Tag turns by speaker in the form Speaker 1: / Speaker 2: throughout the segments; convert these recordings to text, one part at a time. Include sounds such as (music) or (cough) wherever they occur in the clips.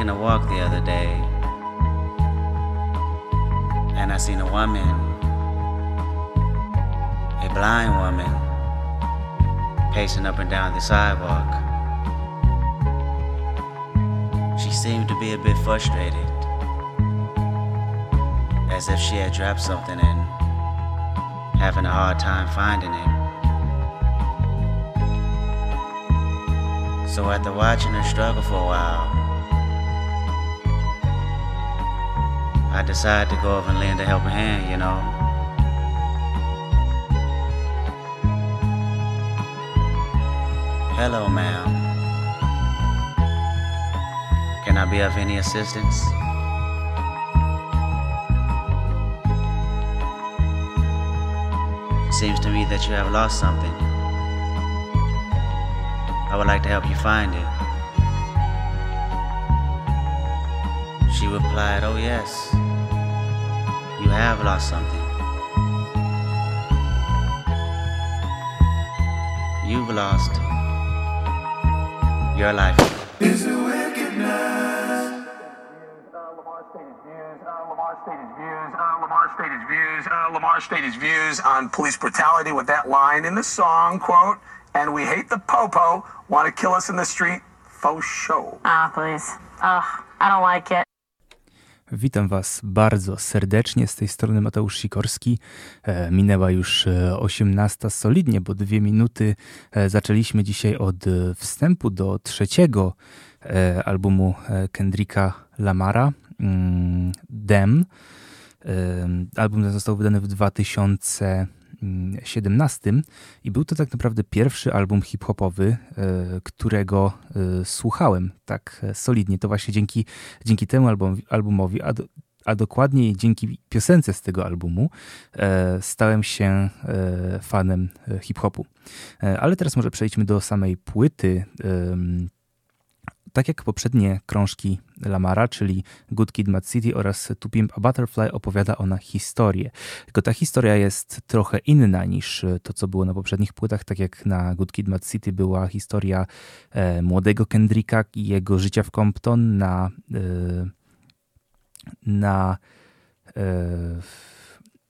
Speaker 1: Taking a walk the other day, and I seen a woman, a blind woman, pacing up and down the sidewalk. She seemed to be a bit frustrated, as if she had dropped something and having a hard time finding it. So after watching her struggle for a while, I decided to go over and lend a helping hand, you know. Hello, ma'am. Can I be of any assistance? Seems to me that you have lost something. I would like to help you find it. She replied, Oh, yes, have lost something. You've lost your life.
Speaker 2: Is it wickedness?
Speaker 3: Lamar stated views, uh, Lamar stated views, uh, Lamar stated views, uh, Lamar stated views on police brutality with that line in the song, quote, and we hate the popo, want to kill us in the street, faux show.
Speaker 4: Ah, please. Ugh, I don't like it.
Speaker 5: Witam Was bardzo serdecznie. Z tej strony Mateusz Sikorski. E, minęła już e, 18 solidnie, bo dwie minuty e, zaczęliśmy dzisiaj od e, wstępu do trzeciego e, albumu e, Kendricka Lamara, mm, Dem. E, album ten został wydany w 2017 i był to tak naprawdę pierwszy album hip-hopowy, e, którego e, słuchałem tak e, solidnie. To właśnie dzięki, dzięki temu album, albumowi, a, do, a dokładniej dzięki piosence z tego albumu, stałem się fanem hip-hopu. Ale teraz może przejdźmy do samej płyty. Tak jak poprzednie krążki Lamara, czyli Good Kid, Mad City oraz To Pimp a Butterfly, opowiada ona historię. Tylko ta historia jest trochę inna niż to, co było na poprzednich płytach. Tak jak na Good Kid, Mad City była historia e, młodego Kendricka i jego życia w Compton na, e, na e,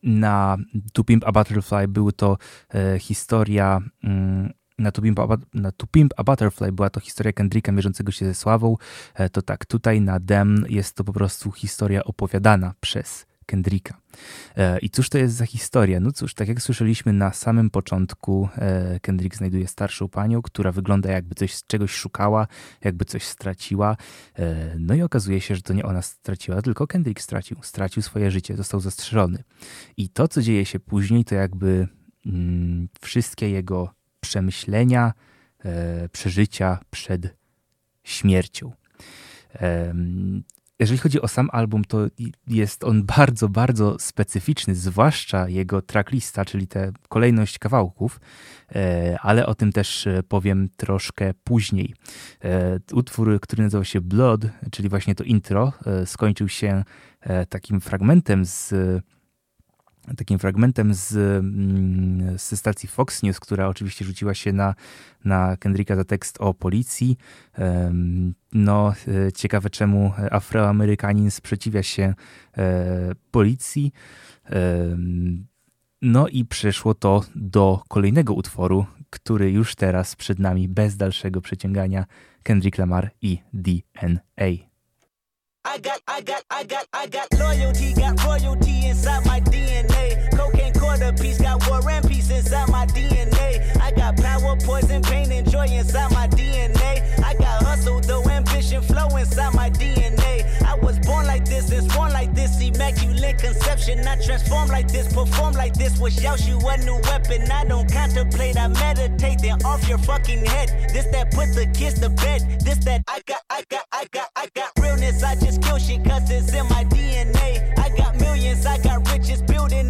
Speaker 5: na To Pimp a Butterfly były to e, historia mm, na To, Pimp a, na to Pimp a Butterfly była to historia Kendricka mierzącego się ze sławą, e, to tak, tutaj na Dem jest to po prostu historia opowiadana przez Kendricka. E, I cóż to jest za historia? No cóż, tak jak słyszeliśmy na samym początku, e, Kendrick znajduje starszą panią, która wygląda jakby coś czegoś szukała, jakby coś straciła. No i okazuje się, że to nie ona straciła, tylko Kendrick stracił. Stracił swoje życie, został zastrzeżony. I to, co dzieje się później, to jakby mm, wszystkie jego przemyślenia, e, przeżycia przed śmiercią. Jeżeli chodzi o sam album, to jest on bardzo, bardzo specyficzny, zwłaszcza jego tracklista, czyli tę kolejność kawałków, e, ale o tym też e, powiem troszkę później. Utwór, który nazywał się Blood, czyli właśnie to intro, skończył się takim fragmentem z takim fragmentem z, mm, ze stacji Fox News, która oczywiście rzuciła się na, na Kendricka za tekst o policji. No, e, ciekawe czemu Afroamerykanin sprzeciwia się e, policji. No i przeszło to do kolejnego utworu, który już teraz przed nami bez dalszego przeciągania Kendrick Lamar i DNA.
Speaker 6: I got, I got, I got, I got loyalty, got royalty inside my DNA. Cocaine quarter piece, got war and peace inside my DNA. I got power, poison, pain, and joy inside my DNA. I got hustle, though ambition flow inside my DNA. I was born like this, it's born like this, immaculate conception. I transform like this, perform like this. Wish out you a new weapon. I don't contemplate, I meditate. Then off your fucking head. This that put the kids to bed. This that I got, I got, I got, I got realness. I just kill shit cause it's in my DNA. I got millions, I got riches building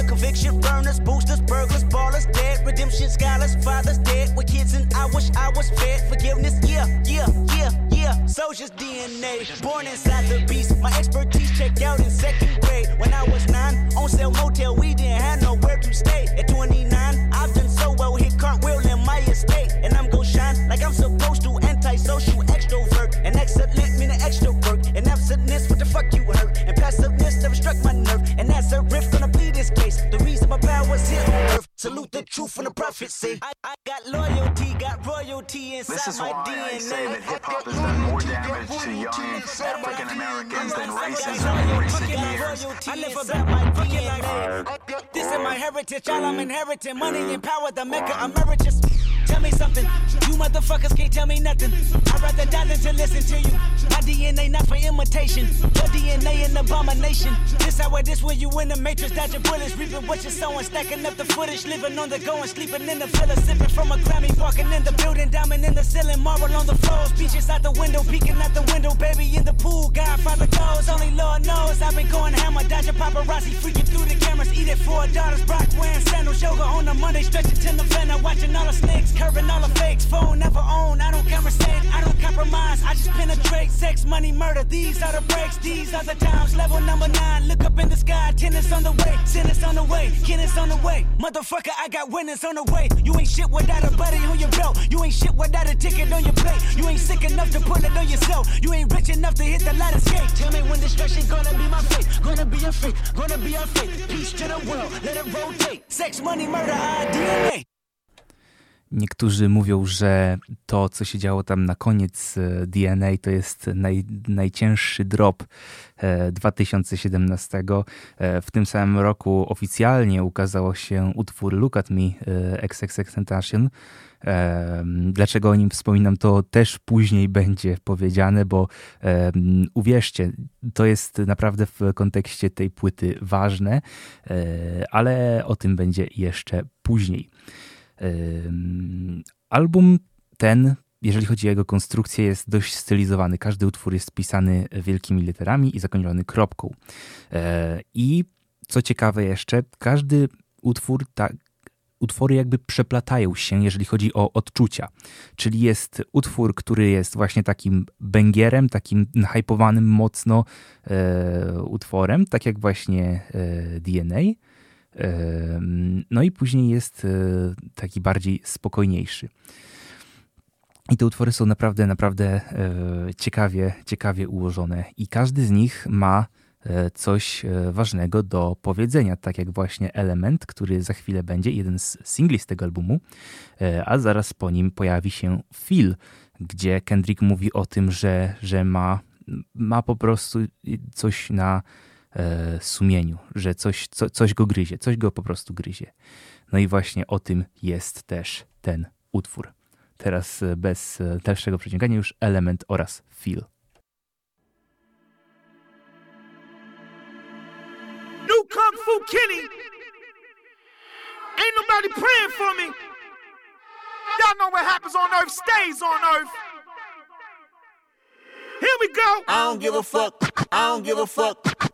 Speaker 6: Murder, conviction, burners, boosters, burglars, ballers, dead, redemption, scholars, fathers dead with kids, and I wish I was fed. Forgiveness, yeah, yeah, yeah, yeah. Soldier's DNA, born inside the beast. My expertise checked out in second grade. When I was nine, on sale motel, we didn't have nowhere to stay. At 29, my here. Salute the truth and the prophecy. I, I got loyalty, got royalty inside
Speaker 3: This is
Speaker 6: my
Speaker 3: why
Speaker 6: DNA.
Speaker 3: I say that hip hop has done more damage to young African Americans than racism in recent years.
Speaker 6: I live about my DNA. This is my heritage, all I'm inheriting. Money and power, the mecca emeritus. Tell me something, you motherfuckers can't tell me nothing. I'd rather die than to listen to you. My DNA not for imitation, your DNA an abomination. This how it is when you in the matrix, dodging bullets, reaping what you're sowing, stacking up the footage, living on the go and sleeping in the villa, sipping from a Grammy, walking in the building, diamond in the ceiling, marble on the floors, beaches out the window, peeking out the window, baby in the pool, Godfather goes, only Lord knows I've been going hammer, dodging paparazzi, freaking through the cameras, eating four daughters, Brock wearing sandals, yoga on a Monday, stretching to November, watching all the snakes, curving all the fakes, phone never own, I don't conversate, I don't compromise, I just penetrate, sex, money, murder, these are the breaks, these are the times, level number nine, look up tennis on the way, tennis on the way, tennis on the way, motherfucker, I got winners on the way, you ain't shit without a buddy on your belt, you ain't shit without a ticket on your plate, you ain't sick enough to put it on yourself, you ain't rich enough to hit the light escape, tell me when destruction gonna be my fate, gonna be a fate, gonna be a fate, peace to the world, let it rotate, sex, money, murder, DNA.
Speaker 5: Niektórzy mówią, że to, co się działo tam na koniec e, DNA, to jest naj, najcięższy drop e, 2017. E, w tym samym roku oficjalnie ukazało się utwór Look at Me e, XXXTentacion. E, Dlaczego o nim wspominam, to też później będzie powiedziane, bo e, uwierzcie, to jest naprawdę w kontekście tej płyty ważne, e, ale o tym będzie jeszcze później. Album ten, jeżeli chodzi o jego konstrukcję, jest dość stylizowany. Każdy utwór jest pisany wielkimi literami i zakończony kropką. E, I co ciekawe jeszcze, każdy utwór, tak, utwory jakby przeplatają się, jeżeli chodzi o odczucia. Czyli jest utwór, który jest właśnie takim bęgierem, takim hypowanym mocno e, utworem, tak jak właśnie e, DNA. No i później jest e, taki bardziej spokojniejszy. I te utwory są naprawdę, naprawdę e, ciekawie, ciekawie ułożone i każdy z nich ma e, coś ważnego do powiedzenia, tak jak właśnie Element, który za chwilę będzie, jeden z singli z tego albumu, a zaraz po nim pojawi się Feel, gdzie Kendrick mówi o tym, że, że ma, ma po prostu coś na sumieniu, że coś, co, coś go gryzie, coś go po prostu gryzie. No i właśnie o tym jest też ten utwór. Teraz e, bez e, dalszego przeciągania już element oraz feel.
Speaker 7: New Kung Fu Kenny. Ain't nobody praying for me. Y'all know what happens on earth stays on earth. Here we go.
Speaker 6: I don't give a fuck. I don't give a fuck.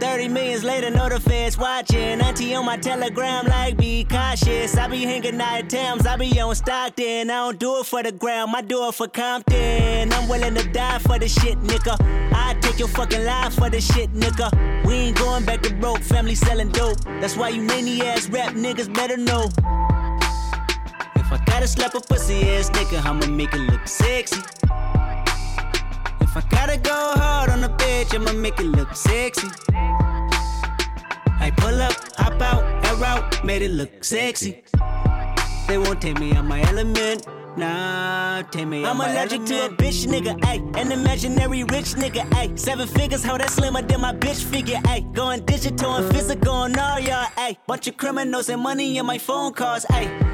Speaker 6: 30 millions later, the feds watching. Auntie on my telegram, like, be cautious. I be hanging at Thames, I be on Stockton. I don't do it for the gram, I do it for Compton. I'm willing to die for the shit, nigga. I take your fucking life for the shit, nigga. We ain't going back to broke, family selling dope. That's why you many ass rap niggas better know. If I gotta slap a pussy ass nigga, I'ma make it look sexy. I gotta go hard on a bitch, I'ma make it look sexy. I pull up, hop out, air out, made it look sexy. They won't take me out my element. Nah, take me out I'm allergic to a bitch nigga, ayy. An imaginary rich nigga, ayy. Seven figures, how that slimmer than my bitch figure, ayy. Going digital and physical on all y'all, ayy. Bunch of criminals and money in my phone calls, ayy.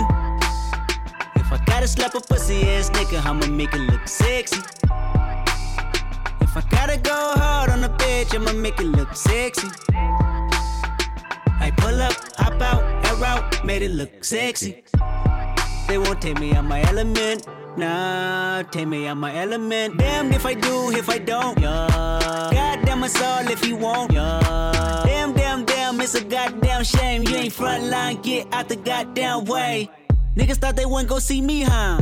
Speaker 6: Gotta slap a pussy ass nigga, I'ma make it look sexy. If I gotta go hard on a bitch, I'ma make it look sexy. I pull up, hop out, air out, made it look sexy. They won't take me out my element. Nah, take me out my element. Damn if I do, if I don't. Yeah. Goddamn us all if you won't. Yeah. Damn, damn, damn, it's a goddamn shame. You ain't front line, get out the goddamn way. Niggas thought they wouldn't go see me, huh?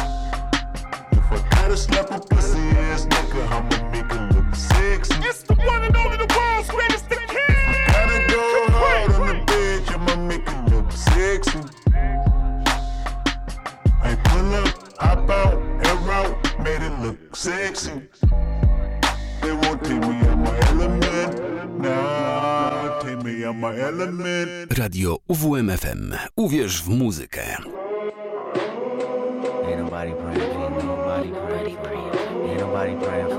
Speaker 8: I gotta slap a pussy ass nigga, I'ma make it look sexy.
Speaker 7: It's the one and only the world's greatest the king.
Speaker 8: Gotta go hard on the bitch, I'ma make it look sexy. I pull up, hop out, air out, made it look sexy. They won't take me out my element. Nah, take me out my element.
Speaker 9: Radio UWMFM. Uwierz w muzykę.
Speaker 1: Me. Ain't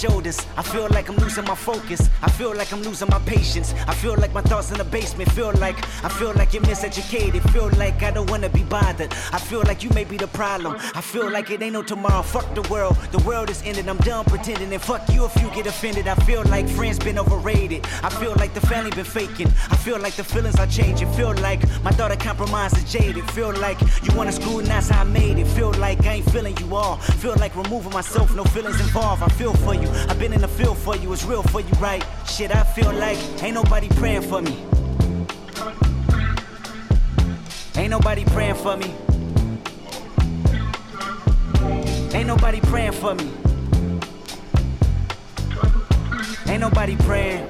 Speaker 6: shoulders. Feel like I'm losing my focus. I feel like I'm losing my patience. I feel like my thoughts in the basement. Feel like I feel like you're miseducated. Feel like I don't wanna be bothered. I feel like you may be the problem. I feel like it ain't no tomorrow. Fuck the world. The world is ended. I'm done pretending. And fuck you if you get offended. I feel like friends been overrated. I feel like the family been faking. I feel like the feelings are changing. Feel like my daughter compromised and jaded. Feel like you wanna that's how I made it. Feel like I ain't feeling you all. Feel like removing myself, no feelings involved. I feel for you. I've been in the field for you. It's real for you, right? Shit, I feel like ain't nobody praying for me. Ain't nobody praying for me. Ain't nobody praying for me. Ain't nobody praying.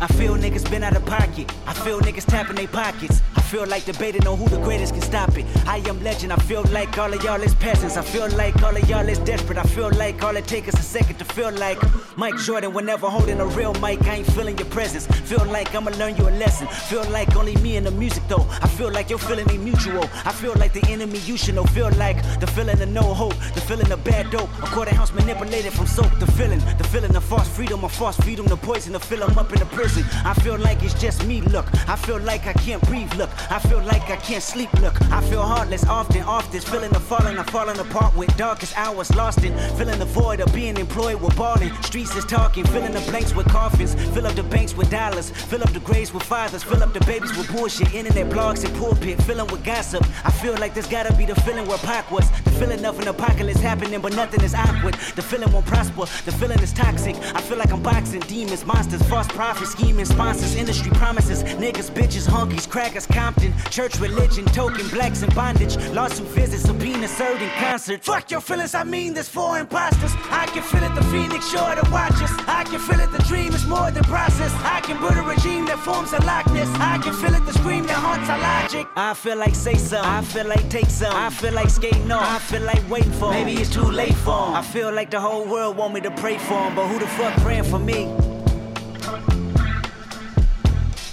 Speaker 6: I feel niggas been out of pocket. I feel niggas tapping their pockets. Feel like debating on who the greatest can stop it. I am legend, I feel like all of y'all is peasants. I feel like all of y'all is desperate. I feel like all it takes is a second feel like Mike Jordan whenever holding a real mic. I ain't feeling your presence. Feel like I'ma learn you a lesson. Feel like only me and the music though. I feel like your feeling ain't mutual. I feel like the enemy you should know. Feel like the feeling of no hope, the feeling of bad dope. A quarter house manipulated from soap. The feeling, the feeling of false freedom, of false freedom, the poison to fill 'em up in the prison. I feel like it's just me. Look, I feel like I can't breathe. Look, I feel like I can't sleep. Look, I feel heartless often, this feeling of falling, of falling apart with darkest hours lost in. Feeling the void of being employed with balling. Streets is talking, filling the blanks with coffins. Fill up the banks with dollars. Fill up the graves with fathers. Fill up the babies with bullshit. Internet blogs and pulpit. Filling with gossip. I feel like this gotta be the feeling where Pac was. The feeling of an apocalypse happening, but nothing is awkward. The feeling won't prosper. The feeling is toxic. I feel like I'm boxing demons, monsters, false prophets, scheming sponsors, industry promises, niggas, bitches, honkies, crackers, Compton, church, religion, token, blacks in bondage, lawsuit visits, subpoena served in concert. Fuck your feelings, I mean this for imposters. I can feel it, the phoenix sure to watch us. I can feel it, the dream is more than process. I can build a regime that forms a likeness. I can feel it, the scream that haunts our logic. I feel like say some, I feel like take some. I feel like skating on, I feel like waiting for. Maybe it's too late for 'em. I feel like the whole world want me to pray for 'em, but who the fuck praying for me?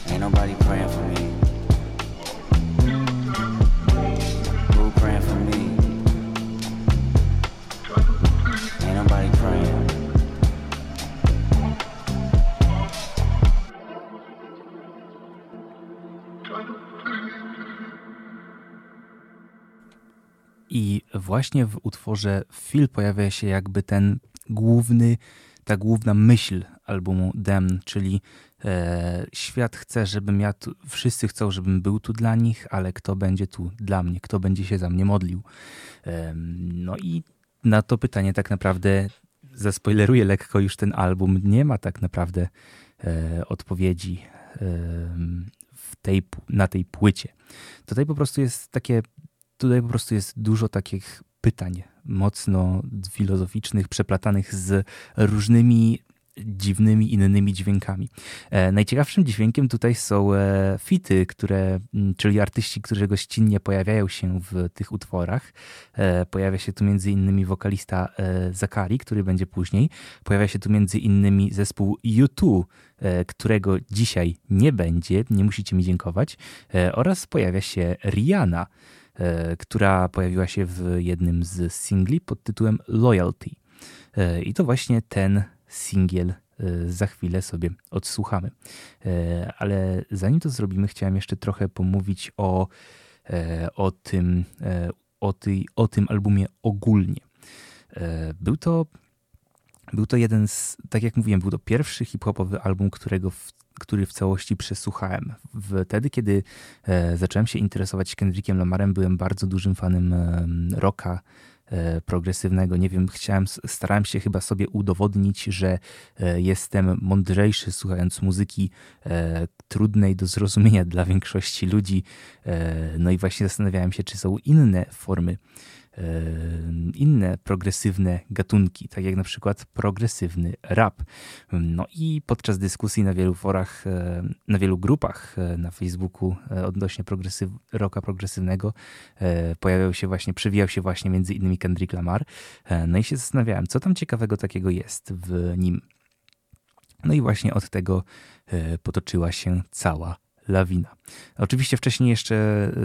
Speaker 1: Ain't nobody praying for me.
Speaker 5: I właśnie w utworze Phil pojawia się jakby ten główny, ta główna myśl albumu Dem, czyli e, świat chce, żebym ja tu, wszyscy chcą, żebym był tu dla nich, ale kto będzie tu dla mnie, kto będzie się za mnie modlił. E, no i na to pytanie tak naprawdę zaspoileruję lekko już ten album, nie ma tak naprawdę e, odpowiedzi tej, na tej płycie. Tutaj po prostu jest takie tutaj po prostu jest dużo takich pytań mocno filozoficznych, przeplatanych z różnymi dziwnymi innymi dźwiękami. E, najciekawszym dźwiękiem tutaj są e, fity, które, czyli artyści, którzy gościnnie pojawiają się w tych utworach. E, pojawia się tu między innymi wokalista Zakari, który będzie później. Pojawia się tu między innymi zespół U2, e, którego dzisiaj nie będzie, nie musicie mi dziękować. Oraz pojawia się Rihanna, która pojawiła się w jednym z singli pod tytułem Loyalty. E, I to właśnie ten singiel e, za chwilę sobie odsłuchamy. E, Ale zanim to zrobimy, chciałem jeszcze trochę pomówić o, e, o, tym, e, o, tej, o tym albumie ogólnie. E, Był to, był to jeden z, tak jak mówiłem, był to pierwszy hip-hopowy album, którego w, który w całości przesłuchałem. Wtedy, kiedy e, zacząłem się interesować Kendrickiem Lamarem, byłem bardzo dużym fanem e, rocka, e, progresywnego. Nie wiem, chciałem, starałem się chyba sobie udowodnić, że jestem mądrzejszy słuchając muzyki trudnej do zrozumienia (laughs) dla większości ludzi. No i właśnie zastanawiałem się, czy są inne formy, inne progresywne gatunki, tak jak na przykład progresywny rap. No i podczas dyskusji na wielu forach, na wielu grupach na Facebooku odnośnie progresyw, rocka progresywnego pojawiał się właśnie, przewijał się właśnie między innymi Kendrick Lamar. No i się zastanawiałem, co tam ciekawego takiego jest w nim. No i właśnie od tego potoczyła się cała lawina. Oczywiście wcześniej jeszcze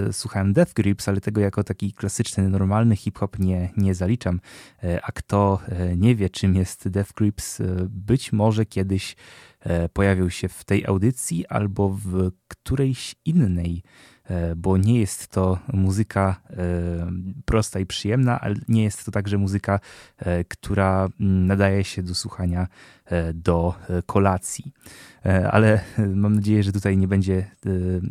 Speaker 5: e, słuchałem Death Grips, ale tego jako taki klasyczny, normalny hip-hop nie, nie zaliczam. E, A kto e, nie wie, czym jest Death Grips, być może kiedyś pojawił się w tej audycji albo w którejś innej bo nie jest to muzyka prosta i przyjemna, ale nie jest to także muzyka, która nadaje się do słuchania do kolacji. Ale mam nadzieję, że tutaj nie będzie,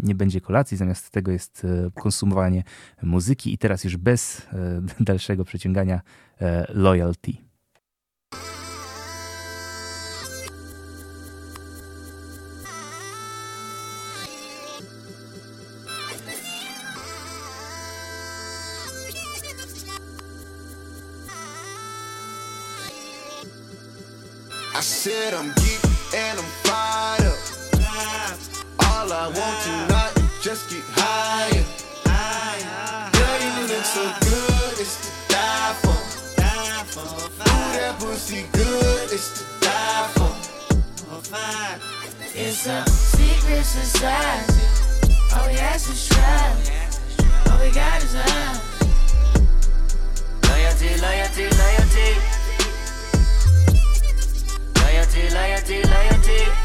Speaker 5: nie będzie kolacji, zamiast tego jest e, konsumowanie muzyki i teraz już bez e, (laughs) dalszego przeciągania e, loyalty.
Speaker 2: I said I'm It's
Speaker 10: a secret society. All we ask is try. All we got is love.
Speaker 11: Loyalty, loyalty, loyalty. Loyalty, loyalty, loyalty.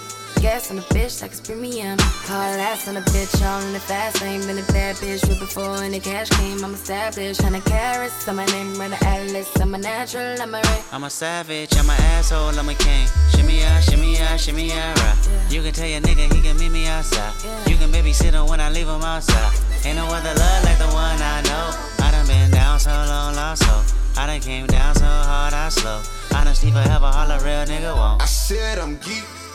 Speaker 10: Gas on a bitch like it's premium. Hard ass on a bitch, all in the fast lane. Been a bad bitch with before and the cash came. I'm established, hundred carats. I'm my name, run the atlas. I'm a natural, I'm a ray.
Speaker 11: I'm a savage, I'm an asshole, I'm a king. Shimmy out, shimmy out, shimmy out, right. You can tell your nigga he can meet me outside. You can babysit him when I leave him outside. Ain't no other love like the one I know. I done been down so long, lost so. I done came down so hard, I slow. Honesty forever, all a real nigga won't.
Speaker 2: I said I'm geek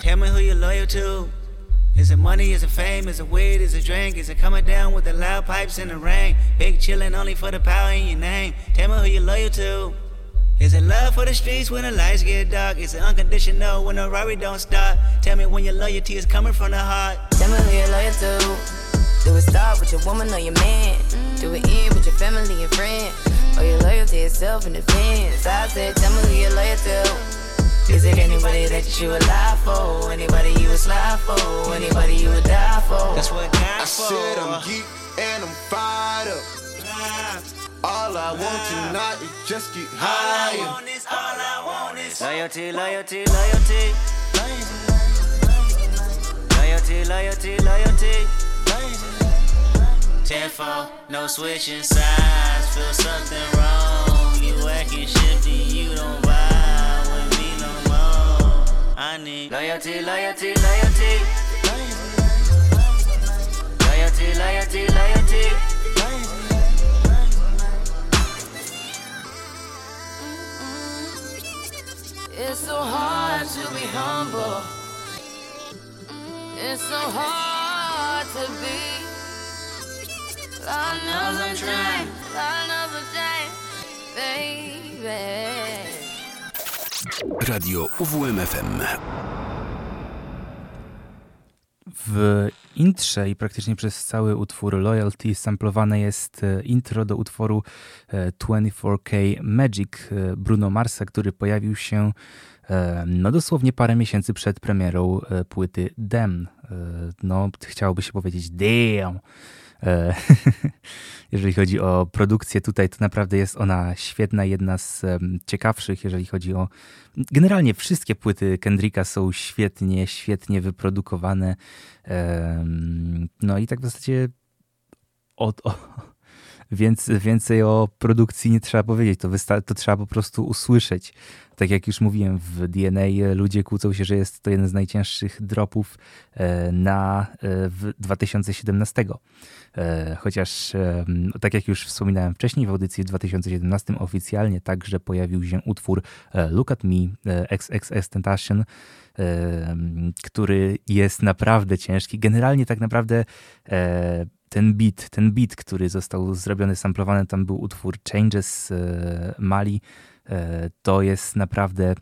Speaker 11: Tell me who you're loyal to. Is it money? Is it fame? Is it weed? Is it drink? Is it coming down with the loud pipes in the rain? Big chillin' only for the power in your name. Tell me who you're loyal to. Is it love for the streets when the lights get dark? Is it unconditional when the Rari don't stop? Tell me when your loyalty is coming from the heart.
Speaker 10: Tell me who you're loyal to. Do it start with your woman or your man? Do it end with your family and friends? Or your loyalty is self in defense? I said, tell me who you're loyal to. Is it anybody that you would lie for? Anybody you would slide for? Anybody you would die for?
Speaker 11: That's what
Speaker 2: I
Speaker 11: God's
Speaker 2: said. I'm geek and I'm fired up. All I want tonight is just get higher.
Speaker 11: All I want is, all I want is Loyalty, loyalty, loyalty. Loyalty, loyalty, loyalty. Ten four, no switching sides. Feel something wrong. You acting shifty, you don't vibe with me no more. I need loyalty, loyalty, loyalty. Loyalty, loyalty, loyalty.
Speaker 10: It's so hard to be humble. It's so hard to be. Baby.
Speaker 9: Radio UWMFM.
Speaker 5: W intrze i praktycznie przez cały utwór Loyalty samplowane jest e, intro do utworu e, 24K Magic e, Bruno Marsa, który pojawił się e, no dosłownie parę miesięcy przed premierą e, płyty Damn. E, No, chciałoby się powiedzieć damn. E, (laughs) Jeżeli chodzi o produkcję tutaj, to naprawdę jest ona świetna, jedna z ciekawszych, jeżeli chodzi o. Generalnie wszystkie płyty Kendricka są świetnie, świetnie wyprodukowane. No i tak w zasadzie o, o, (laughs) więc, więcej o produkcji nie trzeba powiedzieć, to, to trzeba po prostu usłyszeć. Tak jak już mówiłem, w DNA ludzie kłócą się, że jest to jeden z najcięższych dropów e, na e, w 2017. E, Chociaż, e, tak jak już wspominałem wcześniej, w audycji w 2017 oficjalnie także pojawił się utwór Look at Me XXX Tentation, który jest naprawdę ciężki. Generalnie tak naprawdę ten beat, ten beat, który został zrobiony, samplowany, tam był utwór Changes Mali, to jest naprawdę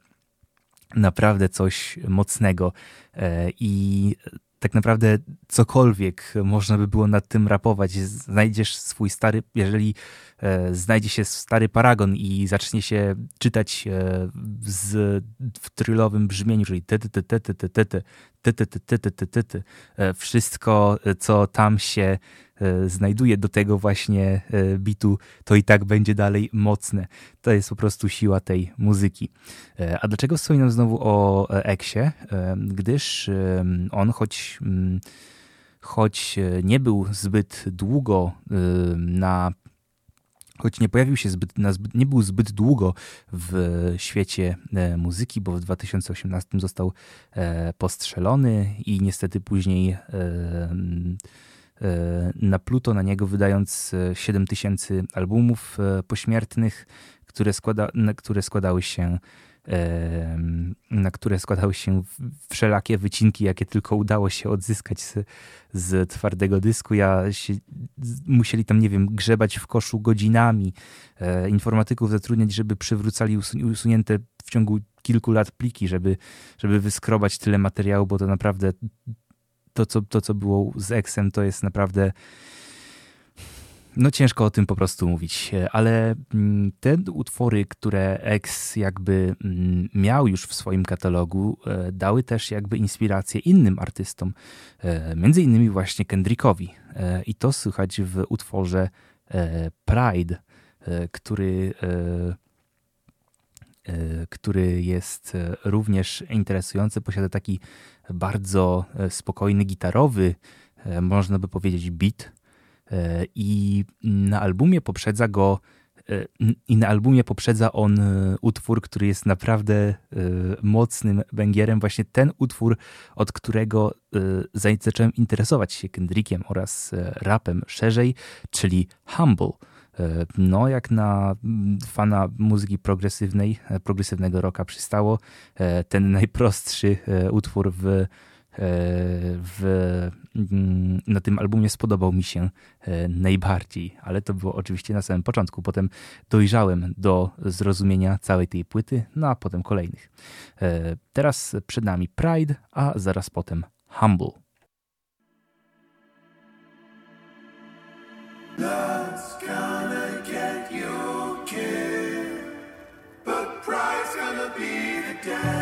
Speaker 5: naprawdę coś mocnego. E, I tak naprawdę cokolwiek można by było nad tym rapować. Znajdziesz swój stary, jeżeli e, znajdzie się stary paragon i zacznie się czytać e, z, w trylowym brzmieniu, czyli ty, ty, ty, ty, ty, ty, ty, ty, ty, ty, ty, ty, ty, ty, ty, wszystko, co tam się znajduje do tego właśnie bitu, to i tak będzie dalej mocne. To jest po prostu siła tej muzyki. A dlaczego wspominam znowu o Eksie? Gdyż on, choć choć nie był zbyt długo na choć nie pojawił się zbyt, zbyt, nie był zbyt długo w świecie e, muzyki, bo w 2018 został e, postrzelony i niestety później e, napluto na niego wydając 7 tysięcy albumów pośmiertnych, które, składa, które składały się na które składały się wszelakie wycinki, jakie tylko udało się odzyskać z, z twardego dysku. Ja się, musieli tam, nie wiem, grzebać w koszu godzinami, e, informatyków zatrudniać, żeby przywrócali usunięte w ciągu kilku lat pliki, żeby, żeby wyskrobać tyle materiału, bo to naprawdę to, co, to, co było z Exem, to jest naprawdę no ciężko o tym po prostu mówić, ale mm, te utwory, które X jakby mm, miał już w swoim katalogu, e, dały też jakby inspirację innym artystom, e, między innymi właśnie Kendrickowi. E, I to słychać w utworze Pride, który który jest również interesujący, posiada taki bardzo spokojny, gitarowy, można by powiedzieć, beat, i na albumie poprzedza go i na albumie poprzedza on utwór, który jest naprawdę mocnym węgierem. Właśnie ten utwór, od którego zacząłem interesować się Kendrickiem oraz rapem szerzej, czyli Humble. No, jak na fana muzyki progresywnej, progresywnego rocka przystało, ten (laughs) najprostszy utwór w w, mm, na tym albumie spodobał mi się e, najbardziej, ale to było oczywiście na samym początku. Potem dojrzałem do zrozumienia całej tej płyty, no a potem kolejnych. E, teraz przed nami Pride, a zaraz potem Humble. That's down.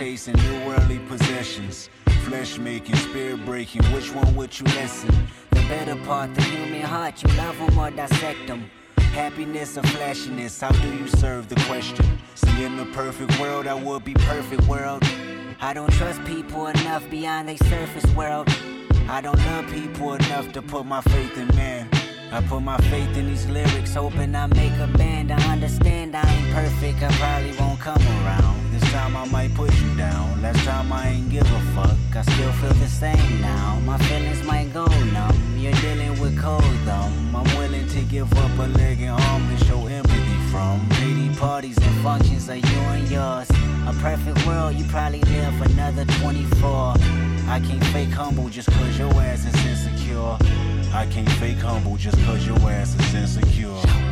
Speaker 11: Chasing new worldly possessions. Flesh making, spirit breaking, which one would you listen?
Speaker 12: The better part, the human heart, you love them or dissect them.
Speaker 11: Happiness or flashiness, how do you serve the question? See, in the perfect world, I would be perfect world.
Speaker 12: I don't trust people enough beyond their surface world.
Speaker 11: I don't love people enough to put my faith in man. I put my faith in these lyrics, hoping I make a band. I understand I ain't perfect, I probably won't come around. This time I might put you down. Last time I ain't give a fuck, I still feel the same now. My feelings might go numb. You're dealing with cold thumb. I'm willing to give up a leg and arm to show empathy from. Lady parties and functions are you and yours. A perfect world, you probably live another 24. I can't fake humble just cause your ass is insecure. I can't fake humble just cause your ass is insecure.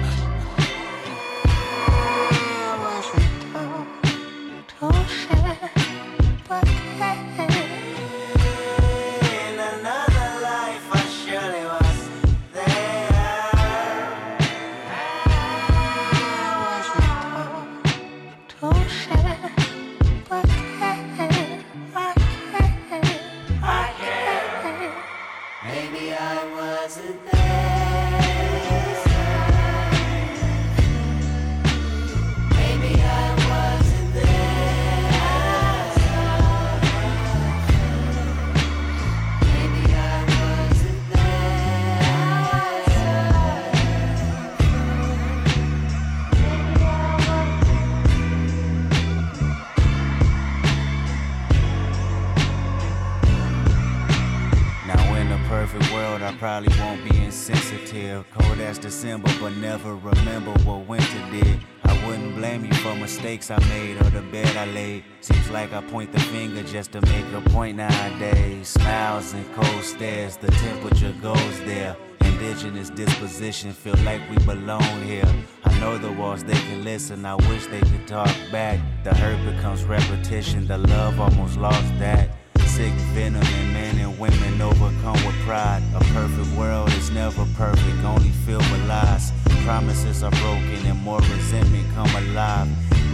Speaker 11: Disposition, feel like we belong here. I know the walls, they can listen, I wish they could talk back. The hurt becomes repetition, the love almost lost that sick venom in men and women overcome with pride. A perfect world is never perfect, only filled with lies. Promises are broken and more resentment come alive.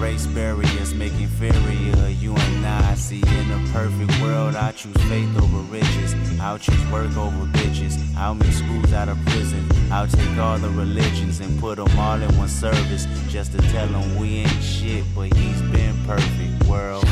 Speaker 11: Race barriers make inferior you and I. See, in a perfect world, I choose faith over riches. I'll choose work over bitches. I'll make schools out of prison. I'll take all the religions and put them all in one service. Just to tell them we ain't shit, but he's been perfect, world.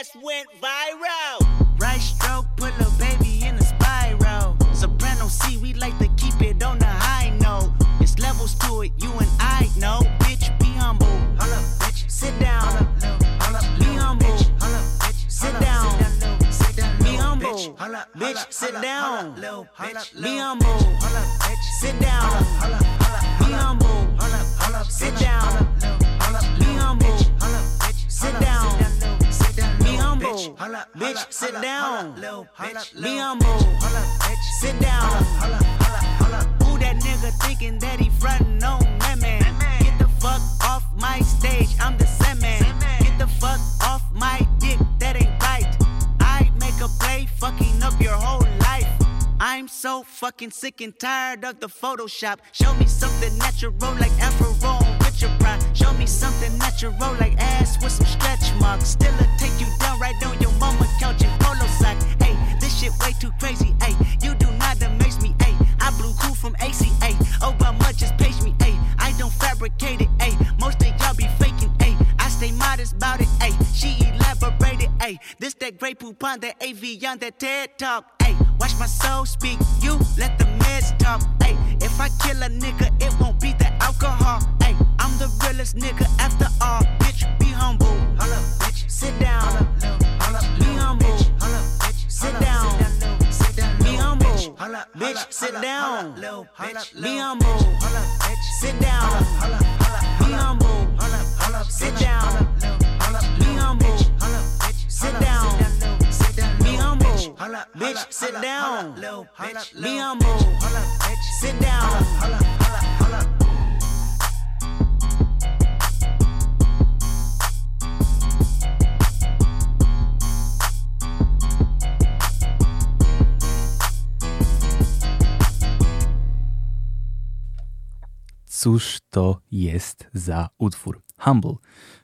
Speaker 6: Just went viral. And tired of the Photoshop. Show me something natural like Afro on Richard Pryor. Show me something natural like ass with some stretch marks. Still a take you down right on your mama couch in polo sock. Hey, this shit way too crazy. Hey, you do not amaze me. Hey, I blew cool from ACA. Oh, but Obama just page me. Hey, I don't fabricate it. Hey, most of y'all be faking. Hey, I stay modest about it. Hey, she elaborated. Hey, this that Grey Poupon that Evian that TED talk. Hey, watch my soul speak. You let talk. Hey, if I kill a nigga, it won't be the alcohol. Hey, I'm the realest nigga after all. Bitch, be humble. Hold up, bitch. Sit down. Be humble. Holla, bitch. Sit down. Be humble. Bitch, sit down. Be
Speaker 5: za utwór? Humble.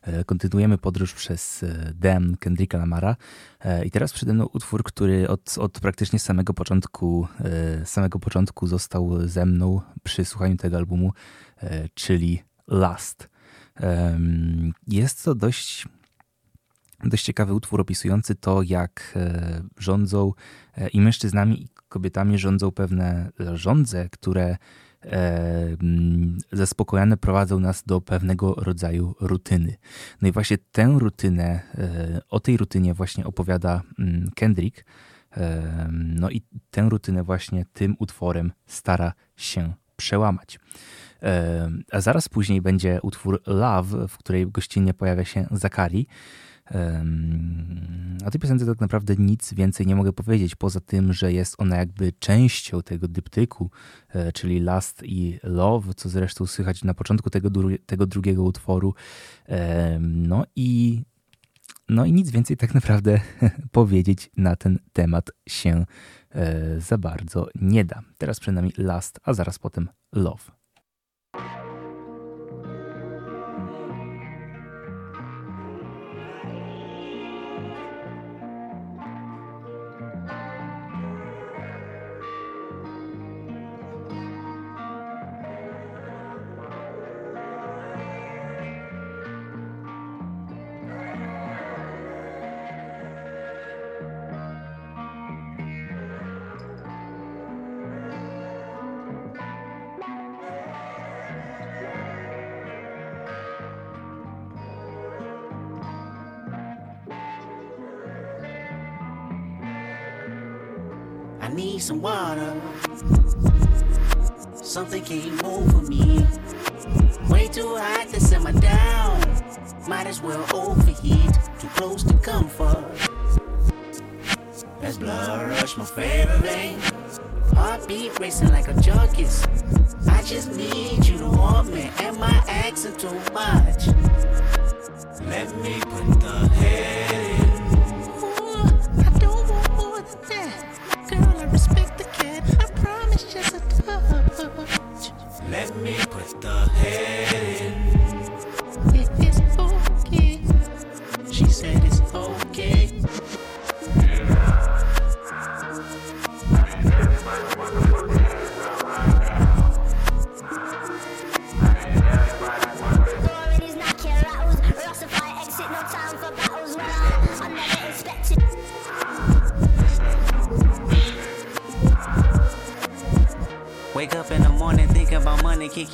Speaker 5: E, kontynuujemy podróż przez e, Dem Kendricka Lamara i teraz przede mną utwór, który od, od praktycznie samego początku, samego początku został ze mną przy słuchaniu tego albumu, czyli Last. Jest to dość dość ciekawy utwór opisujący to, jak rządzą i mężczyznami, i kobietami rządzą pewne rządze, które E, zaspokojone prowadzą nas do pewnego rodzaju rutyny. No i właśnie tę rutynę, e, o tej rutynie właśnie opowiada Kendrick. No i tę rutynę właśnie tym utworem stara się przełamać. A zaraz później będzie utwór Love, w której gościnnie pojawia się Zakari. O tej piosence tak naprawdę nic więcej nie mogę powiedzieć, poza tym, że jest ona jakby częścią tego dyptyku, e, czyli Last i Love, co zresztą słychać na początku tego, tego drugiego utworu. No i, no i nic więcej tak naprawdę (laughs) powiedzieć na ten temat się e, za bardzo nie da. Teraz przed nami Last, a zaraz potem Love.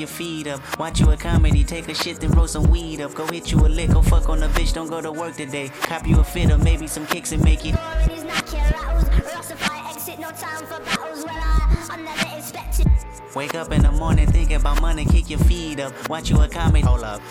Speaker 6: Your feet up. Watch you a comedy, take a shit, then roll some weed up. Go hit you a lick, go fuck on the bitch, don't go to work today. Cop you a fit or maybe some kicks and make it. Wake up in the morning, think about money, kick your feet up. Watch you a comedy, hold up.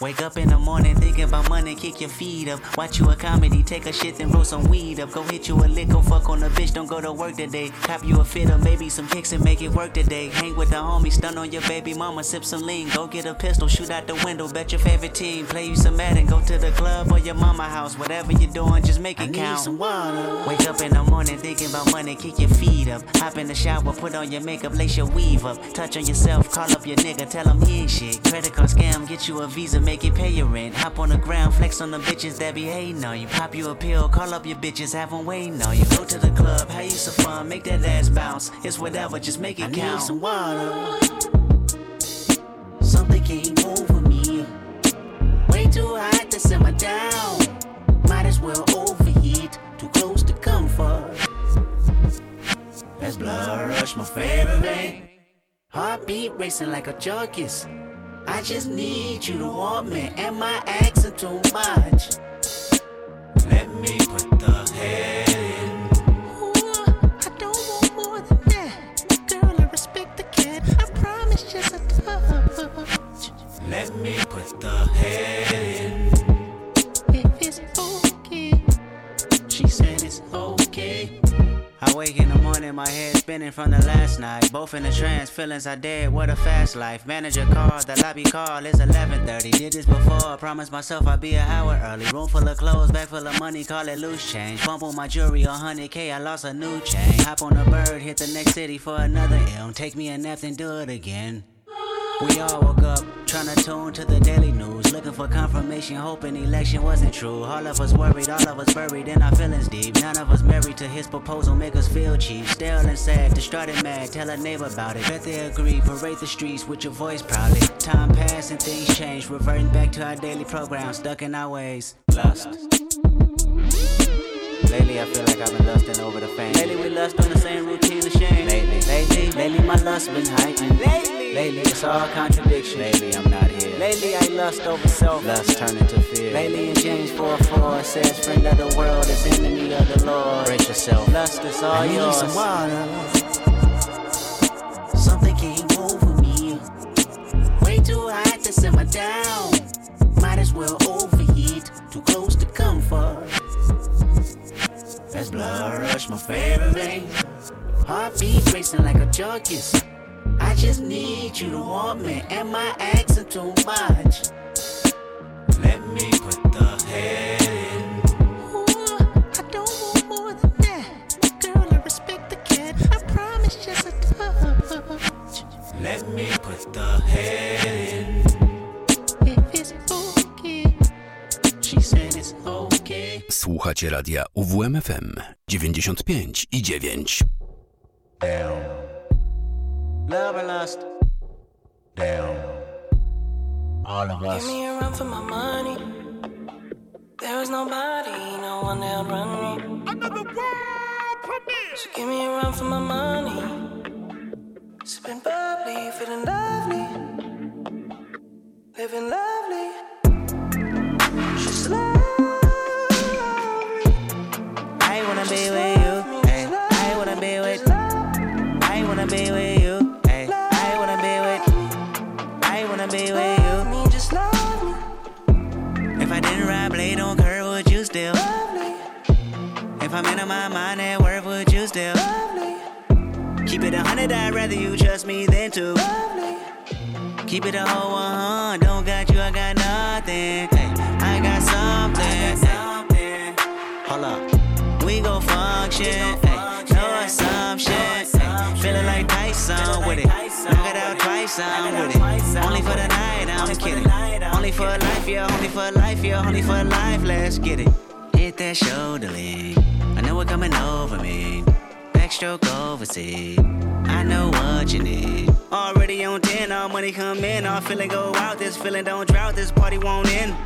Speaker 6: Wake up in the morning thinking about money, kick your feet up. Watch you a comedy, take a shit, then roll some weed up. Go hit you a lick, go fuck on a bitch, don't go to work today. Cop you a fit or maybe some kicks and make it work today. Hang with the homies, stun on your baby mama, sip some lean. Go get a pistol, shoot out the window, bet your favorite team. Play you some Madden, go to the club or your mama house. Whatever you're doing, just make it I count. Need some water. Wake up in the morning thinking about money, kick your feet up. Hop in the shower, put on your makeup, lace your weave up. Touch on yourself, call up your nigga, tell him he ain't shit. Credit card scam, get you a visa, make it pay your rent. Hop on the ground, flex on the bitches that be hating on you. Pop you a pill, call up your bitches, have them waiting on you. Go to the club, have you some fun, make that ass bounce. It's whatever, just make it I count. Need some water. Something came over me. Way too hot to simmer down. Might as well overheat. Too close to comfort. That's blood rush, my favorite vein. Heartbeat racing like a junkie's. I just need you to want me. Am I asking too much? Let me put the head in. I don't want more than that. Girl, I respect the cat. I promise just a touch. Let me put the head in. I wake in the morning, my head spinning from the last night. Both in a trance, feelings are dead. What a fast life. Manager call, the lobby call is 11:30. Did this before, promised myself I'd be an hour early. Room full of clothes, bag full of money, call it loose change. Bump on my jewelry, 100k, I lost a new chain. Hop on a bird, hit the next city for another M. Take me a nap, then do it again. We all woke up trying to tune to the daily news, looking for confirmation, hoping election wasn't true. All of us worried, all of us buried in our feelings deep. None of us married to his proposal, make us feel cheap. Stale and sad, distraught and mad, tell a neighbor about it. Bet they agree, parade the streets with your voice proudly. Time passed and things change, reverting back to our daily program, stuck in our ways. Lust. Lately, I feel like I've been lusting over the fame. Lately, we lust on the same routine of shame. Lately, lately, lately, my lust been heightened. Lately, lately, it's all contradiction. Lately, I'm not here. Lately, I lust over self. Lust turn into fear. Lately, in James 4 4, it says, Friend of the world is enemy of the Lord. Brace yourself. Lust is all
Speaker 13: I need
Speaker 6: yours.
Speaker 13: some water. Something came over me. Way too hot to simmer down. Might as well overheat. Too close to comfort. As blood rush my favorite vein. Heartbeat racing like a junkies. I just need you to want me. Am I asking too much? Let me put the head in. I don't want more than that. Girl, I respect the cat. I promise just a touch. Let me put the head in.
Speaker 9: Słuchacie radia UWMFM 95 i 9.
Speaker 6: Down. Love or lust? Down. All of us.
Speaker 14: Give me a run for my money. There is nobody, no one that run me. Another world premiere. So give me a run for my money. Sipping bubbly, feeling lovely. Living lovely.
Speaker 6: Hundred, I'd rather you trust me than to. Keep it a whole one, don't got you, I got nothing. Hey, I got something. Hey, hold up, we gon' function. Hey, no assumption. Feeling like Tyson with it. Knock it out twice, I'm with it. Only for the night, I'm kidding. Only for life, yeah, only for life, yeah, only for life. Let's get it. Hit that shoulder lean. I know it coming over me. Backstroke overseas. I know what you need. Already on 10, all money come in. All feeling go out. This feeling don't drought. This party won't end.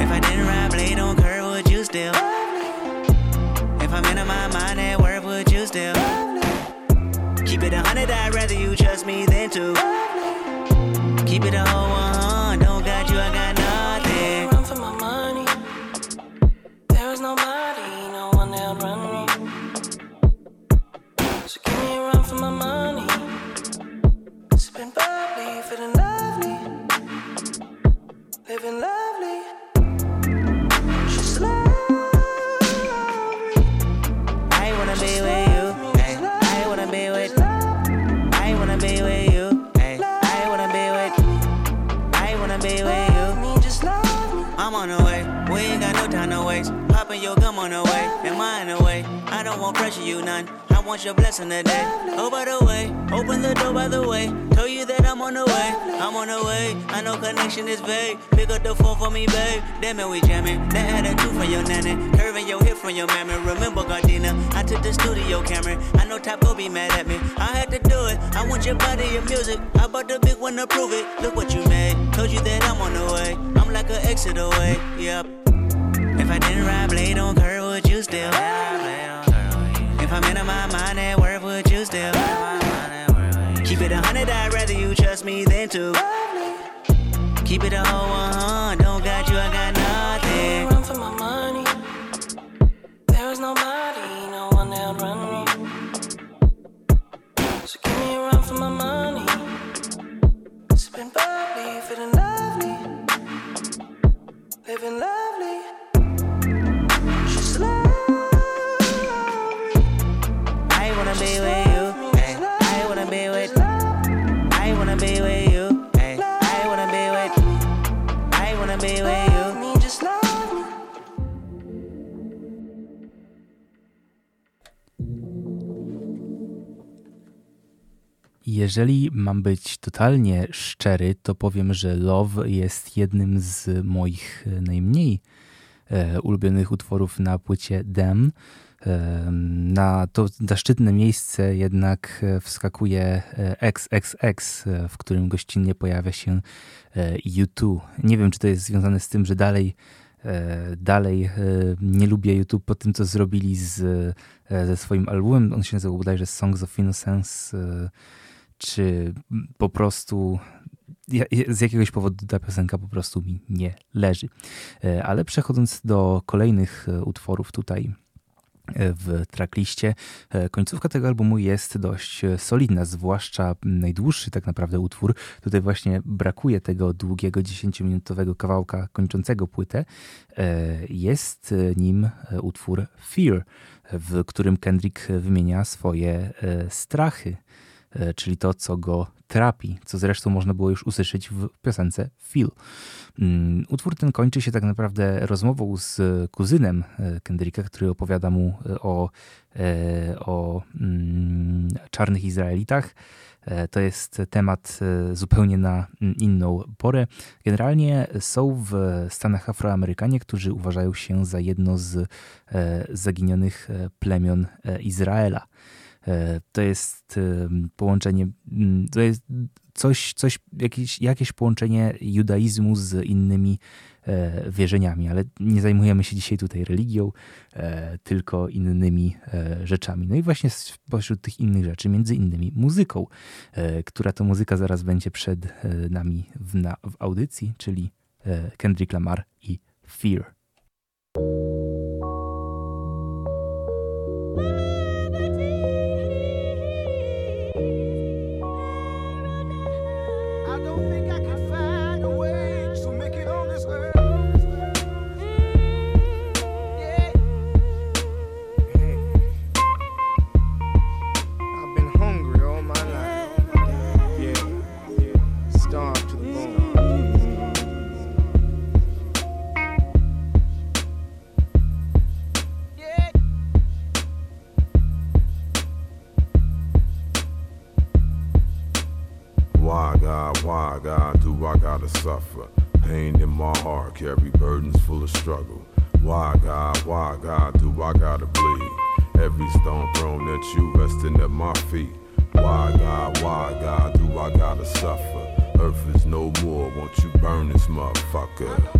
Speaker 6: If I didn't ride blade on curve, would you still? If I'm in my mind at work, would you still? Keep it a hundred, I'd rather you trust me than to. Keep it a whole one,
Speaker 14: Living lovely. She's
Speaker 6: I wanna be with you. I wanna be with. I wanna be with you. I wanna be with. I wanna be with you.
Speaker 14: just love me.
Speaker 6: I'm on the way. We ain't got no time to waste. Popping your gum on the way. Am I in the way? I don't want pressure, you none. I want your blessing today. Oh, by the way, open the door by the way. Tell you that I'm on the way. I'm on the way. I know connection is vague. Pick up the phone for me, babe. Damn it, we jamming. That had a two from your nanny. Curving your hip from your mammy. Remember, Gardena, I took the studio camera. I know go be mad at me. I had to do it. I want your body, your music. I bought the big one to prove it. Look what you made. Told you that I'm on the way. I'm like an exit away. Yep. If I didn't ride blade on curve, would you still? If I'm in my mind at work, would you still? Keep it a hundred, I'd rather you trust me than to. Keep it a whole one, don't got you, I got nothing.
Speaker 14: Run for my money. There is nobody, no one that run me. So give me a run for my money. Sipping bubbly, feeling lovely. Living lovely.
Speaker 5: Jeżeli mam być totalnie szczery, to powiem, że Love jest jednym z moich najmniej e, ulubionych utworów na płycie Dem. E, na to zaszczytne miejsce jednak e, wskakuje XXX, w którym gościnnie pojawia się U2. Nie wiem, czy to jest związane z tym, że dalej dalej nie lubię YouTube po tym, co zrobili z, ze swoim albumem. On się nazywał bodajże Songs of Innocence czy po prostu z jakiegoś powodu ta piosenka po prostu mi nie leży. E, ale przechodząc do kolejnych e, utworów tutaj e, w trackliście. Końcówka tego albumu jest dość solidna, zwłaszcza najdłuższy tak naprawdę utwór. Tutaj właśnie brakuje tego długiego 10-minutowego kawałka kończącego płytę. Jest nim utwór Fear, w którym Kendrick wymienia swoje strachy czyli to, co go trapi, co zresztą można było już usłyszeć w piosence Feel. Mm, utwór ten kończy się tak naprawdę rozmową z kuzynem e, Kendricka, który opowiada mu e, o, o mm, czarnych Izraelitach. To jest temat zupełnie na inną porę. Generalnie są w Stanach Afroamerykanie, którzy uważają się za jedno z zaginionych plemion Izraela. E, to jest połączenie, mm, to jest coś, coś jakieś, jakieś połączenie judaizmu z innymi e, wierzeniami, ale nie zajmujemy się dzisiaj tutaj religią, e, tylko innymi rzeczami. No i właśnie spośród tych innych rzeczy, między innymi muzyką, która to muzyka zaraz będzie przed nami w, na, w audycji, czyli Kendrick Lamar i Fear.
Speaker 15: Suffer. Pain in my heart, carry burdens full of struggle. Why, God, why, God, do I gotta bleed? Every stone thrown at you, resting at my feet. Why, God, why, God, do I gotta suffer? Earth is no more, won't you burn this motherfucker?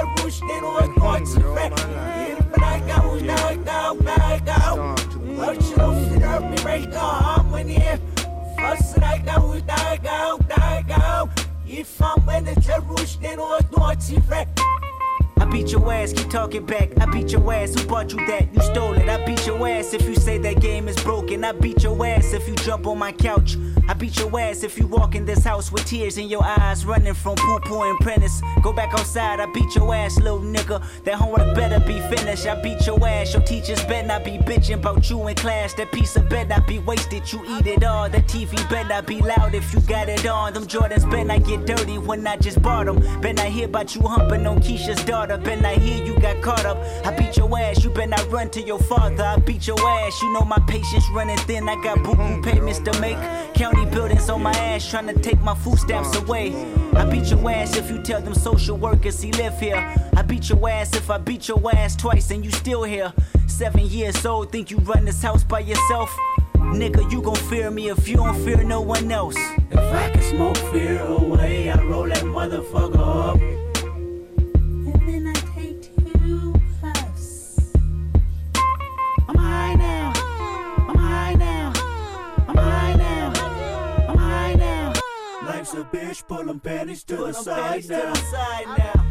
Speaker 6: Ifam beni kervuşten o koçre Braga unaga braga Archlo firar mi rega hamani Fasraga unaga braga Ifam beni kervuşten o koçre I beat your ass, keep talking back. I beat your ass, who bought you that? You stole it. I beat your ass if you say that game is broken. I beat your ass if you jump on my couch. I beat your ass if you walk in this house with tears in your eyes, running from poo poo and prentice. Go back outside, I beat your ass, little nigga. That homework better be finished. I beat your ass, your teachers better not be bitching about you in class. That piece of bed not be wasted, you eat it all. That TV better not be loud if you got it on. Them Jordans better not get dirty when I just bought them. Better not hear about you humping on Keisha's daughter. Better not hear you got caught up. I beat your ass, you better not run to your father. I beat your ass, you know my patience running thin. I got boo boo payments to make. County buildings on my ass, trying to take my food stamps uh. away. I beat your ass if you tell them social workers he live here. I beat your ass if I beat your ass twice and you still here. Seven years old, think you run this house by yourself? Nigga, you gon' fear me if you don't fear no one else.
Speaker 13: If I can smoke fear away, I roll that motherfucker up. Pull to the side now.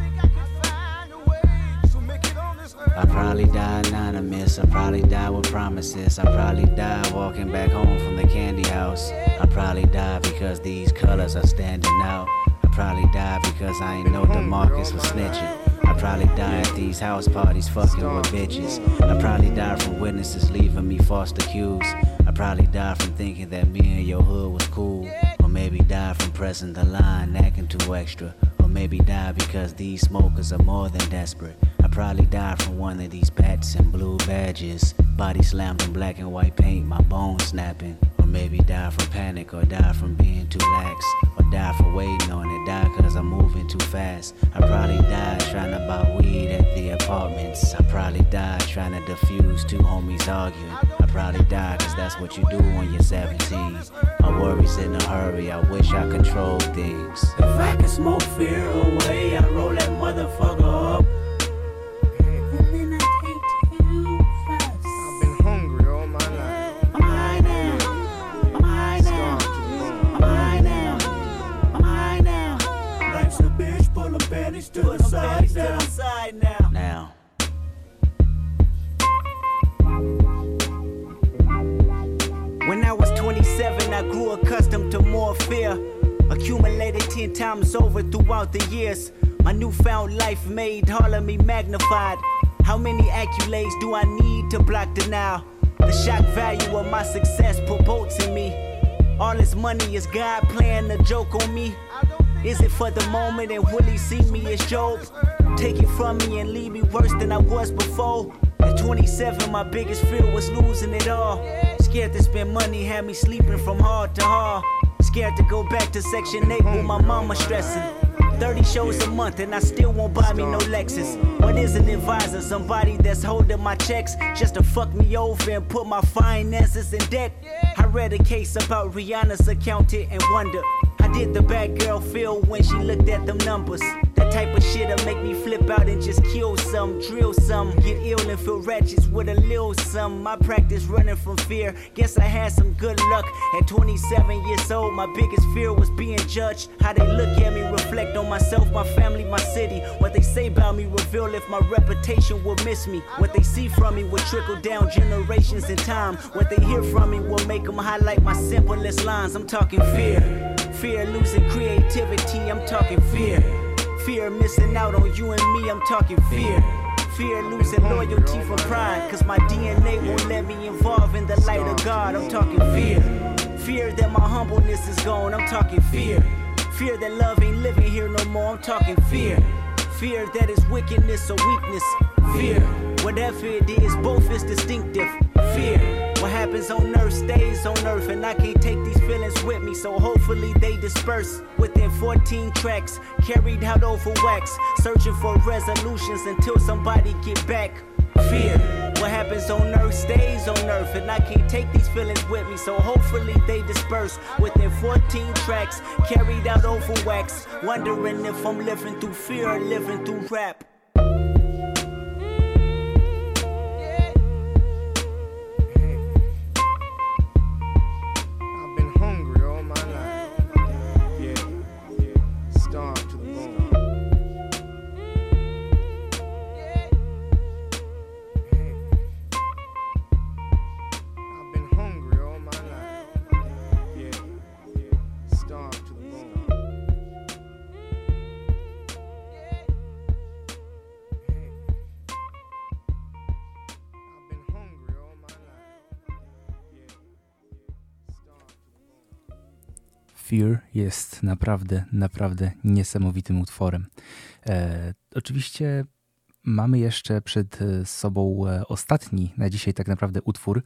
Speaker 11: I probably die anonymous. I probably die with promises. I probably die walking back home from the candy house. I probably die because these colors are standing out. I probably die because I ain't know the DeMarcus was snitching. I probably die at these house parties fucking with bitches. I probably die from witnesses leaving me false accused. I probably die from thinking that me and your hood was cool
Speaker 6: Or maybe die from pressing the line, acting too extra. Or maybe die because these smokers are more than desperate. I probably die from one of these bats and blue badges. Body slammed in black and white paint, my bones snapping. Or maybe die from panic, or die from being too lax. Or die for waiting on it, die cause I'm moving too fast. I probably die trying to buy weed at the apartments. I probably die trying to defuse two homies arguing. Probably die cause that's what you do when you're 17. My worries in a hurry, I wish I controlled things.
Speaker 13: If I could smoke fear away, I'd roll that motherfucker
Speaker 6: accustomed to more fear. Accumulated 10 times over throughout the years. My newfound life made all of me magnified. How many accolades do I need to block denial? The shock value of my success promotes in me. All this money is God playing a joke on me. Is it for the moment and will he see me as Job? Take it from me and leave me worse than I was before. At 27, my biggest fear was losing it all. Scared to spend money, had me sleeping from hard to hard. Scared to go back to Section 8 with my mama stressing. 30 shows a month and I still won't buy me no Lexus. What is an advisor? Somebody that's holding my checks just to fuck me over and put my finances in debt. I read a case about Rihanna's accountant and wonder did the bad girl feel when she looked at them numbers? That type of shit'll make me flip out and just kill some, drill some, get ill and feel wretched with a little some. My practice running from fear. Guess I had some good luck. At 27 years old, my biggest fear was being judged. How they look at me, reflect on myself, my family, my city. What they say about me reveal if my reputation will miss me. What they see from me will trickle down generations in time. What they hear from me will make them highlight my simplest lines. I'm talking fear. Fear losing creativity, I'm talking fear. Fear missing out on you and me, I'm talking fear. Fear losing loyalty for pride, cause my DNA won't let me involve in the light of God, I'm talking fear. Fear that my humbleness is gone, I'm talking fear. Fear that love ain't living here no more, I'm talking fear. Fear that is wickedness or weakness. Fear, whatever it is, both is distinctive. Fear. What happens on earth stays on earth, and I can't take these feelings with me, so hopefully they disperse within 14 tracks, carried out over wax, searching for resolutions until somebody get back. Fear, what happens on earth stays on earth, and I can't take these feelings with me, so hopefully they disperse within 14 tracks, carried out over wax, wondering if I'm living through fear or living through rap.
Speaker 5: Fear jest naprawdę, naprawdę niesamowitym utworem. E, oczywiście mamy jeszcze przed e, sobą e, ostatni na dzisiaj tak naprawdę utwór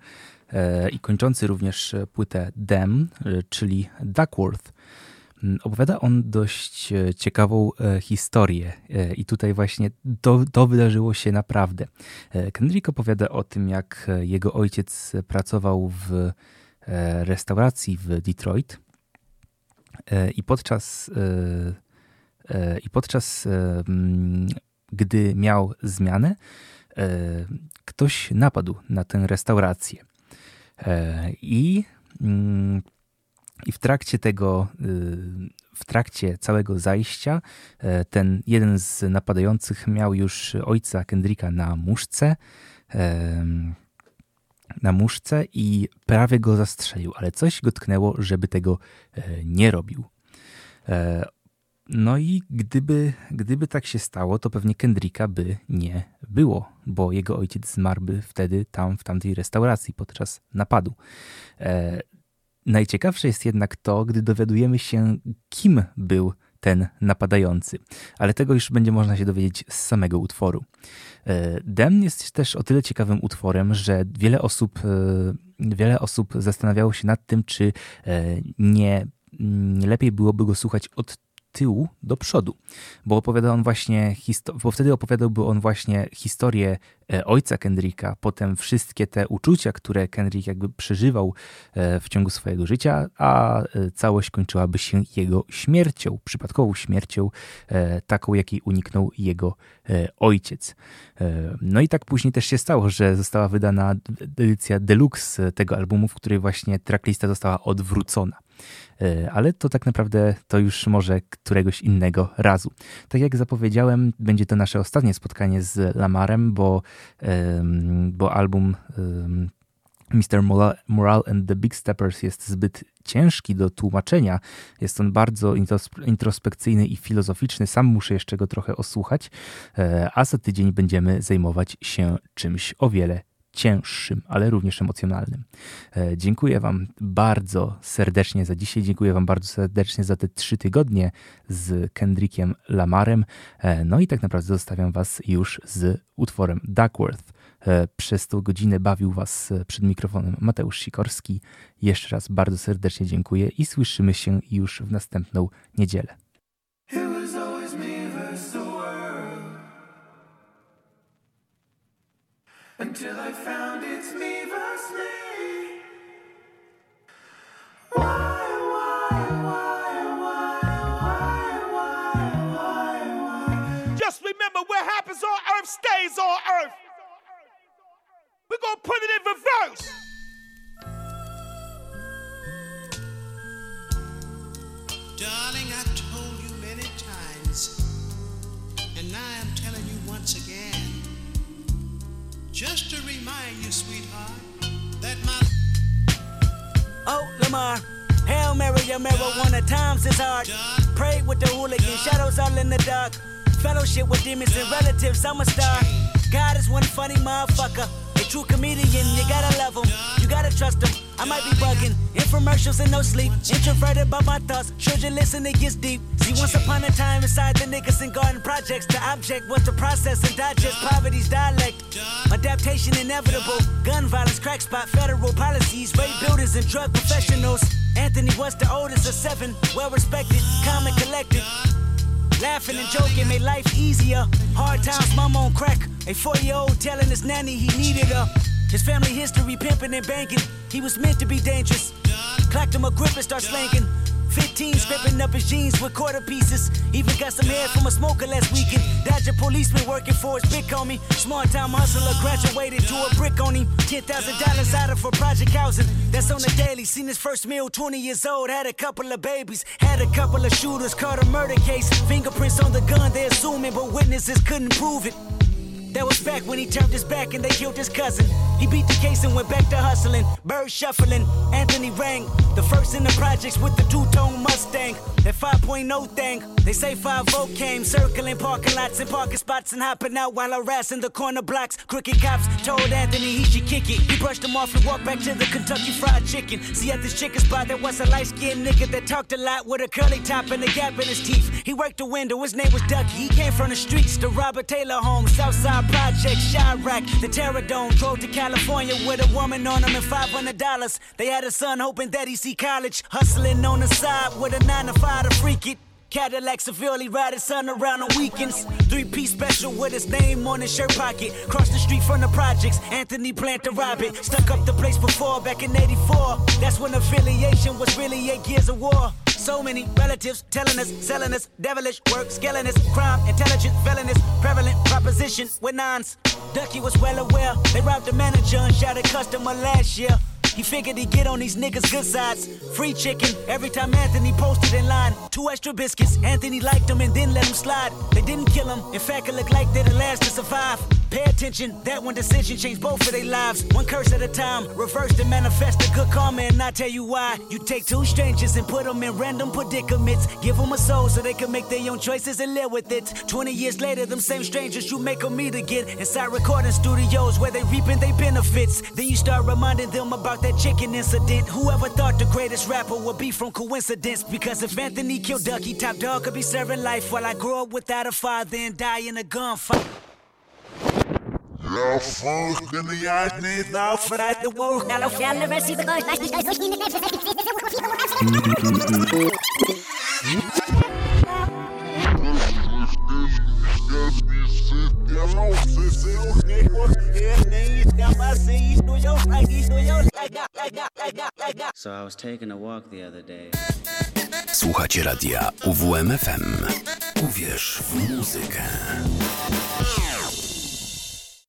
Speaker 5: e, i kończący również e, płytę Dem, czyli Duckworth. Mm, Opowiada on dość ciekawą historię i tutaj właśnie to, to wydarzyło się naprawdę. Kendrick opowiada o tym, jak jego ojciec pracował w restauracji w Detroit i podczas, e, e, i podczas e, gdy miał zmianę, e, ktoś napadł na tę restaurację. E, I, mm, I w trakcie tego, y, w trakcie całego zajścia, e, ten jeden z napadających miał już ojca Kendricka na muszce. Na muszce i prawie go zastrzelił, ale coś go tknęło, żeby tego e, nie robił. E, No i gdyby, gdyby tak się stało, to pewnie Kendricka by nie było, bo jego ojciec zmarłby wtedy tam, w tamtej restauracji podczas napadu. E, Najciekawsze jest jednak to, gdy dowiadujemy się, kim był ten napadający, ale tego już będzie można się dowiedzieć z samego utworu. Dem jest też o tyle ciekawym utworem, że wiele osób, wiele osób zastanawiało się nad tym, czy nie lepiej byłoby go słuchać od tyłu do przodu, bo opowiada on właśnie, bo wtedy opowiadałby on właśnie historię e, ojca Kendricka, potem wszystkie te uczucia, które Kendrick jakby przeżywał e, w ciągu swojego życia, a e, całość kończyłaby się jego śmiercią, przypadkową śmiercią, taką jakiej uniknął jego ojciec. No i tak później też się stało, że została wydana edycja deluxe tego albumu, w której właśnie tracklista została odwrócona. E, ale to tak naprawdę to już może któregoś innego razu. Tak jak zapowiedziałem, będzie to nasze ostatnie spotkanie z Lamarem, bo, bo album Mr. Moral and the Big Steppers jest zbyt ciężki do tłumaczenia. Jest on bardzo introspekcyjny i filozoficzny. Sam muszę jeszcze go trochę osłuchać, e, a za tydzień będziemy zajmować się czymś o wiele cięższym, ale również emocjonalnym. E, dziękuję Wam bardzo serdecznie za dzisiaj. Dziękuję Wam bardzo serdecznie za te trzy tygodnie z Kendrickiem Lamarem. E, no i tak naprawdę zostawiam Was już z utworem Duckworth. E, przez tą godzinę bawił Was przed mikrofonem Mateusz Sikorski. Jeszcze raz bardzo serdecznie dziękuję i słyszymy się już w następną niedzielę. Until I found it's me versus me. Why, why, why, why, why, why, why,
Speaker 7: Just remember what happens on earth stays on earth. We're gonna put it in reverse.
Speaker 16: Darling, I've told you many times, and now I'm telling you once again. Just to remind you, sweetheart, that my.
Speaker 6: Oh, Lamar. Hail Mary, your marijuana times is hard. Pray with the hooligan, shadows all in the dark. Fellowship with demons and relatives, I'm a star. God is one funny motherfucker. A true comedian, you gotta love him, you gotta trust him. I might be bugging, infomercials and no sleep. Introverted by my thoughts, you listen, it gets deep. See, once upon a time inside the Nickerson Garden projects, the object was to process and digest poverty's dialect. Adaptation inevitable, gun violence, crack spot, federal policies, rape builders and drug professionals. Anthony was the oldest of seven, well respected, calm and collected. Laughing and joking made life easier. Hard times, mom on crack. A four year old telling his nanny he needed her. His family history pimping and banking. He was meant to be dangerous. Clacked him a grip and start slanking. 15 scraping up his jeans with quarter pieces. Even got some hair from a smoker last weekend. Dodger policeman working for his big homie. Smart time hustler graduated to a brick on him. $10,000 out of for project housing. That's on the daily. Seen his first meal, 20 years old. Had a couple of babies. Had a couple of shooters. Caught a murder case. Fingerprints on the gun, they assuming, but witnesses couldn't prove it. That was back when he turned his back and they killed his cousin. He beat the case and went back to hustling. Bird shuffling, Anthony rang. The first in the projects with the two tone Mustang. That 5.0 thing. They say 5 came, circling parking lots and parking spots and hopping out while harassing the corner blocks. Crooked cops told Anthony he should kick it. He brushed him off and walked back to the Kentucky Fried Chicken. See, at this chicken spot, there was a light skinned nigga that talked a lot with a curly top and a gap in his teeth. He worked the window, his name was Ducky. He came from the streets, the Robert Taylor home, Southside Project, Chiraq, the Terror Dome. Drove to California with a woman on him and $500. They had a son hoping that he see college. Hustling on the side with a 9 to 5 to freak it. Cadillac severely ride his son around on weekends. Three piece special with his name on his shirt pocket. Cross the street from the projects, Anthony Plant to rob. Stuck up the place before back in 84. That's when affiliation was really eight years of war. So many relatives telling us, selling us, devilish work, scaling us, crime, intelligence, felonious, prevalent proposition with nines. Ducky was well aware. They robbed the manager and shot a customer last year. He figured he'd get on these niggas' good sides. Free chicken every time Anthony posted in line. Two extra biscuits. Anthony liked them and then let them slide. They didn't kill him. In fact, it looked like they're the last to survive. Pay attention, that one decision changed both of their lives. One curse at a time, reverse and manifest the good karma, and I tell you why. You take two strangers and put them in random predicaments. Give them a soul so they can make their own choices and live with it. 20 years later, them same strangers you make them meet again. Inside recording studios where they reaping their benefits. Then you start reminding them about that chicken incident. Whoever thought the greatest rapper would be from coincidence? Because if Anthony killed Ducky, Top Dawg could be serving life while I grow up without a father and die in a gunfight.
Speaker 11: So I was taking a walk the other day.
Speaker 9: Słuchacie radia UWMFM. Uwierz w muzykę.